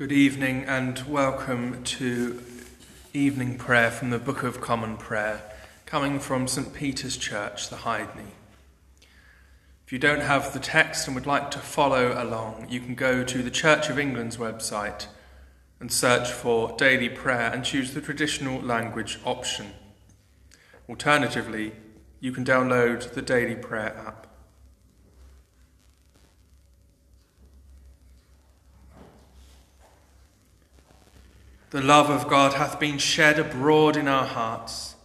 Good evening and welcome to evening prayer from the Book of Common Prayer, coming from St Peter's Church, the Hydney. If you don't have the text and would like to follow along, you can go to the Church of England's website and search for daily prayer and choose the traditional language option. Alternatively, you can download the daily prayer app. The love of God hath been shed abroad in our hearts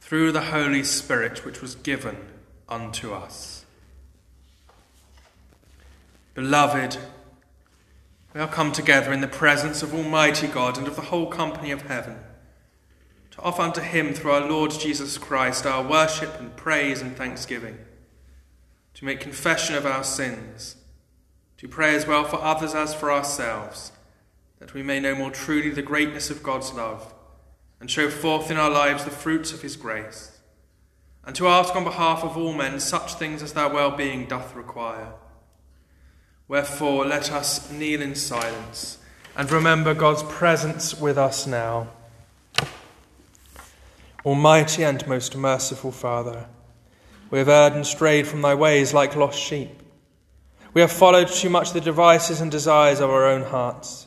through the Holy Spirit which was given unto us. Beloved, we are come together in the presence of Almighty God and of the whole company of heaven to offer unto Him through our Lord Jesus Christ our worship and praise and thanksgiving, to make confession of our sins, to pray as well for others as for ourselves that we may know more truly the greatness of God's love and show forth in our lives the fruits of his grace, and to ask on behalf of all men such things as their well being doth require. Wherefore, let us kneel in silence and remember God's presence with us now. Almighty and most merciful Father, we have erred and strayed from thy ways like lost sheep. We have followed too much the devices and desires of our own hearts.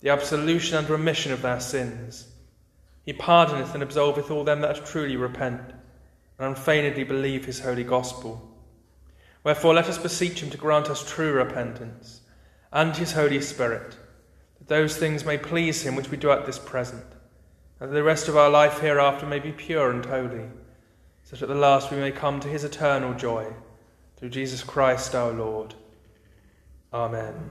the absolution and remission of their sins. He pardoneth and absolveth all them that truly repent and unfeignedly believe his holy gospel. Wherefore let us beseech him to grant us true repentance and his Holy Spirit, that those things may please him which we do at this present, and that the rest of our life hereafter may be pure and holy, so that at the last we may come to his eternal joy, through Jesus Christ our Lord. Amen.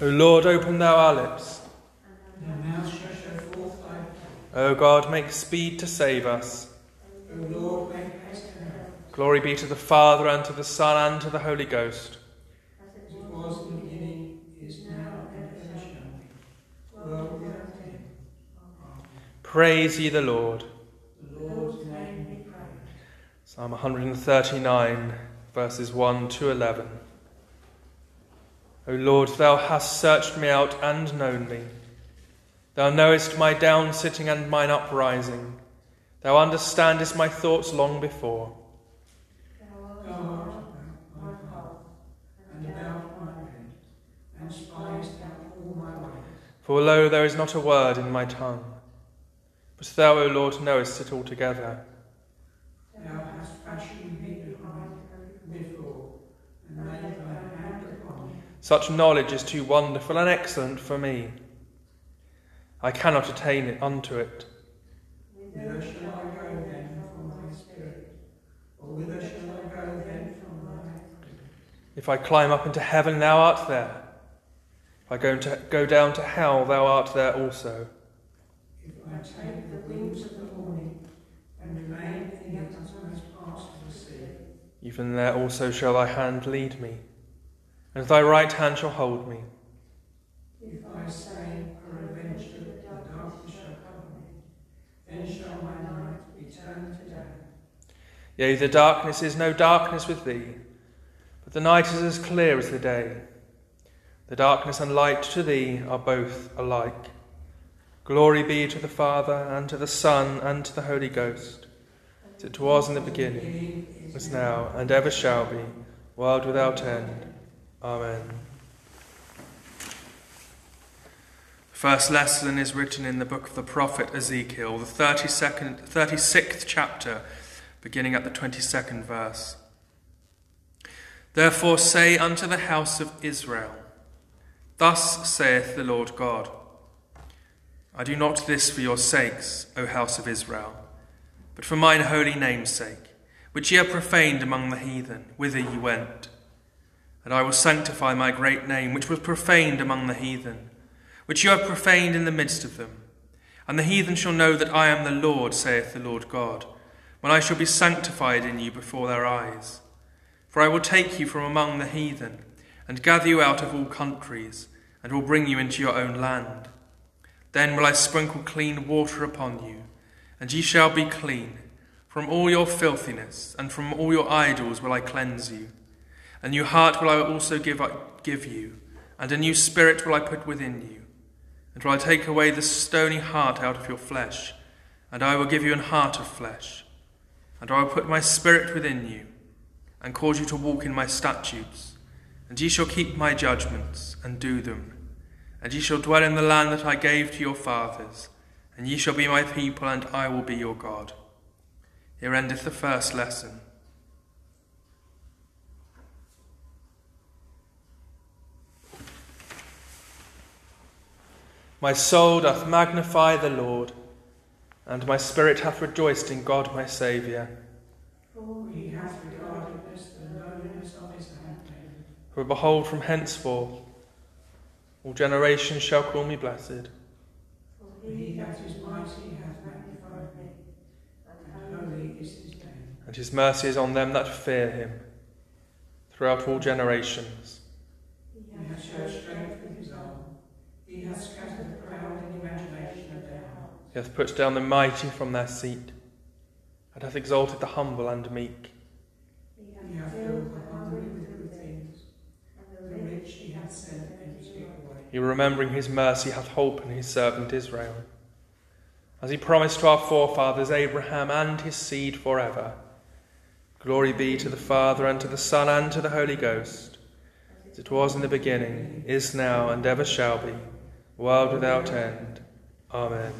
O Lord, open thou our lips. O God, make speed to save us. O Lord, make haste to help. Glory be to the Father, and to the Son, and to the Holy Ghost. As it was in the beginning, is now, and ever shall be. World without end. Praise ye the Lord. The Lord's name be praised. Psalm 139, verses 1 to 11. O Lord, thou hast searched me out and known me. Thou knowest my down sitting and mine uprising. Thou understandest my thoughts long before. For lo, there is not a word in my tongue. But thou, O Lord, knowest it altogether. Thou hast fashioned me behind, before, and laid thy hand upon me. Such knowledge is too wonderful and excellent for me. I cannot attain it unto it. Whither shall I go then from thy spirit? Or whither shall I go then from thy If I climb up into heaven, thou art there. If I go, into, go down to hell, thou art there also. If I take the wings of the morning and remain in the uttermost parts of the sea, Even there also shall thy hand lead me, and thy right hand shall hold me. If I say, peradventure, the darkness shall cover me, then shall my night be turned to day. Yea, the darkness is no darkness with thee, but the night is as clear as the day. The darkness and light to thee are both alike. Glory be to the Father, and to the Son, and to the Holy Ghost, as it was in the beginning, is now, and ever shall be, world without end. Amen. The first lesson is written in the book of the prophet Ezekiel, the 32nd, 36th chapter, beginning at the 22nd verse. Therefore say unto the house of Israel, Thus saith the Lord God I do not this for your sakes, O house of Israel, but for mine holy name's sake, which ye have profaned among the heathen, whither ye went. And I will sanctify my great name, which was profaned among the heathen, which you have profaned in the midst of them. And the heathen shall know that I am the Lord, saith the Lord God, when I shall be sanctified in you before their eyes. For I will take you from among the heathen, and gather you out of all countries, and will bring you into your own land. Then will I sprinkle clean water upon you, and ye shall be clean. From all your filthiness and from all your idols will I cleanse you. A new heart will I also give, give you, and a new spirit will I put within you. And will I take away the stony heart out of your flesh, and I will give you an heart of flesh. And I will put my spirit within you, and cause you to walk in my statutes, and ye shall keep my judgments, and do them. And ye shall dwell in the land that I gave to your fathers, and ye shall be my people, and I will be your God. Here endeth the first lesson. My soul doth magnify the Lord, and my spirit hath rejoiced in God my Saviour. For he hath regarded us the lowliness of his handmaid. For behold, from henceforth all generations shall call me blessed. For he that is mighty hath magnified me, and holy is his name. And his mercy is on them that fear him throughout all generations. He hath showed strength with his arm. He hath scattered the proud in imagination of their heart. He hath put down the mighty from their seat, and hath exalted the humble and meek. He hath filled the hungry with good things, and the rich he hath sent empty away. He, remembering his mercy, hath holpen his servant Israel. As he promised to our forefathers Abraham and his seed forever. Glory be to the Father, and to the Son, and to the Holy Ghost, as it was in the beginning, is now, and ever shall be, world without end. Amen.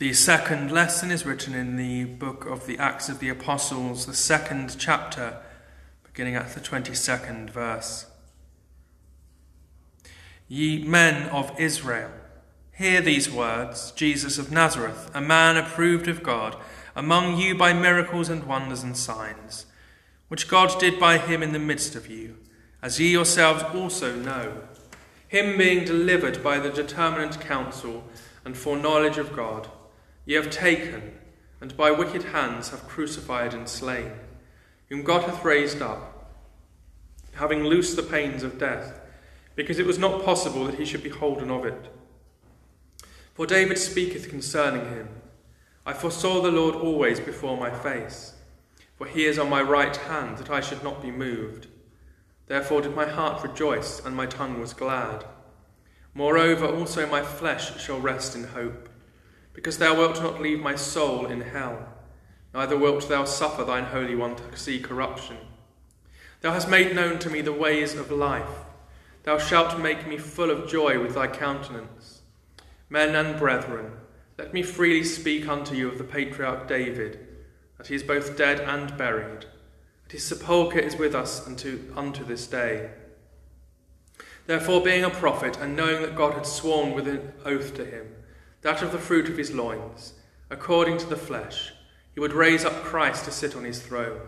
The second lesson is written in the book of the Acts of the Apostles, the second chapter, beginning at the 22nd verse. Ye men of Israel, hear these words Jesus of Nazareth, a man approved of God, among you by miracles and wonders and signs, which God did by him in the midst of you, as ye yourselves also know. Him being delivered by the determinate counsel and foreknowledge of God, ye have taken, and by wicked hands have crucified and slain, whom God hath raised up, having loosed the pains of death because it was not possible that he should be holden of it. For David speaketh concerning him I foresaw the Lord always before my face, for he is on my right hand, that I should not be moved. Therefore did my heart rejoice, and my tongue was glad. Moreover, also my flesh shall rest in hope, because thou wilt not leave my soul in hell, neither wilt thou suffer thine Holy One to see corruption. Thou hast made known to me the ways of life. Thou shalt make me full of joy with thy countenance. Men and brethren, let me freely speak unto you of the patriarch David, that he is both dead and buried, that his sepulchre is with us unto, unto this day. Therefore, being a prophet, and knowing that God had sworn with an oath to him, that of the fruit of his loins, according to the flesh, he would raise up Christ to sit on his throne.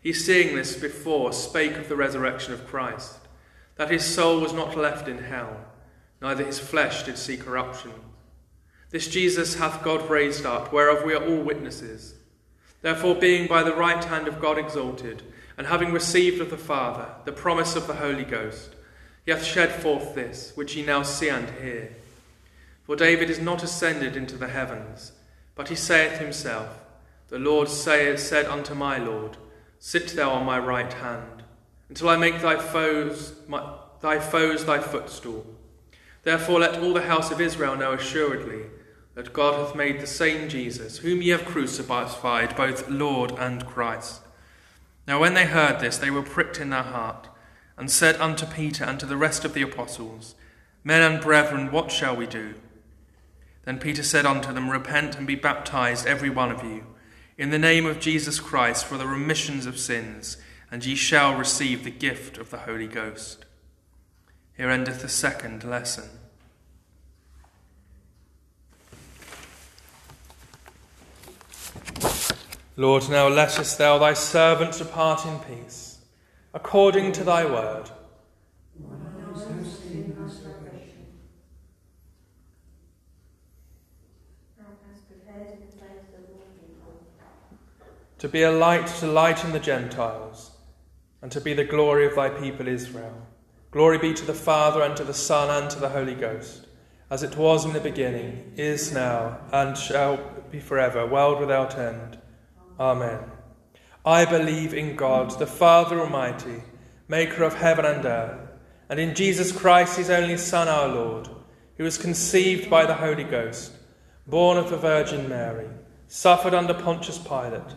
He, seeing this before, spake of the resurrection of Christ that his soul was not left in hell, neither his flesh did see corruption. This Jesus hath God raised up, whereof we are all witnesses. Therefore, being by the right hand of God exalted, and having received of the Father the promise of the Holy Ghost, He hath shed forth this, which ye now see and hear. For David is not ascended into the heavens, but he saith himself, The Lord saith, said unto my Lord, Sit thou on my right hand, until I make thy foes my, thy foes thy footstool. Therefore let all the house of Israel know assuredly that God hath made the same Jesus, whom ye have crucified, both Lord and Christ. Now when they heard this, they were pricked in their heart, and said unto Peter and to the rest of the apostles, Men and brethren, what shall we do? Then Peter said unto them, Repent and be baptized, every one of you, in the name of Jesus Christ, for the remissions of sins, and ye shall receive the gift of the Holy Ghost. Here endeth the second lesson. Lord, now lettest thou thy servant depart in peace, according to thy word. To be a light to lighten the Gentiles, and to be the glory of thy people Israel. Glory be to the Father, and to the Son, and to the Holy Ghost, as it was in the beginning, is now, and shall be forever, world without end. Amen. I believe in God, the Father Almighty, maker of heaven and earth, and in Jesus Christ, his only Son, our Lord, who was conceived by the Holy Ghost, born of the Virgin Mary, suffered under Pontius Pilate,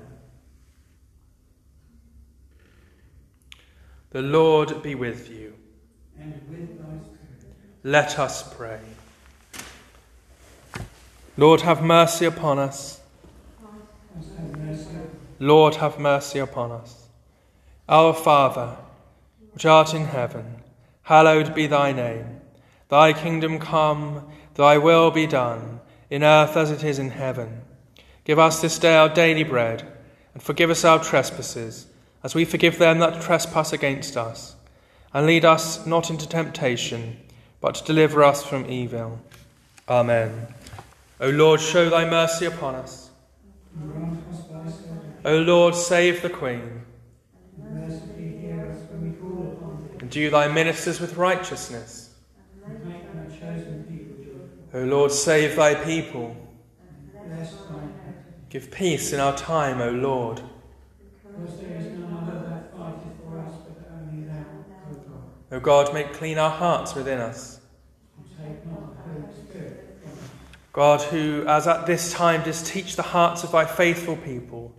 The Lord be with you. And with thy spirit. Let us pray. Lord, have mercy upon us. Christ have mercy. Lord, have mercy upon us. Our Father, which art in heaven, hallowed be thy name. Thy kingdom come, thy will be done, in earth as it is in heaven. Give us this day our daily bread, and forgive us our trespasses, as we forgive them that trespass against us. And lead us not into temptation, but deliver us from evil. Amen. O Lord, show thy mercy upon us. O Lord, save the Queen. Thee. Endue thy ministers with righteousness. And. O Lord, save thy people. Give peace in our time, O Lord. Because there is none other that fighteth for us but only thou, O God. O God, make clean our hearts within us. God, who, as at this time, didst teach the hearts of thy faithful people,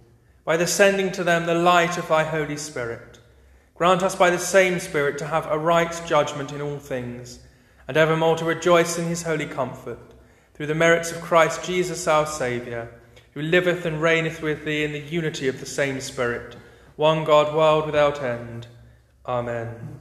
by the sending to them the light of thy Holy Spirit, grant us by the same Spirit to have a right judgment in all things, and evermore to rejoice in his holy comfort, through the merits of Christ Jesus our Saviour, who liveth and reigneth with thee in the unity of the same Spirit, one God, world without end. Amen.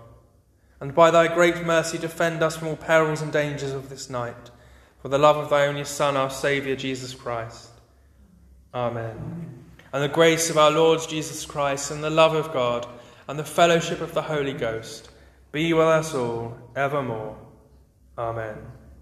and by thy great mercy defend us from all perils and dangers of this night, for the love of thy only Son, our Saviour, Jesus Christ. Amen. And the grace of our Lord Jesus Christ, and the love of God, and the fellowship of the Holy Ghost be with us all evermore. Amen.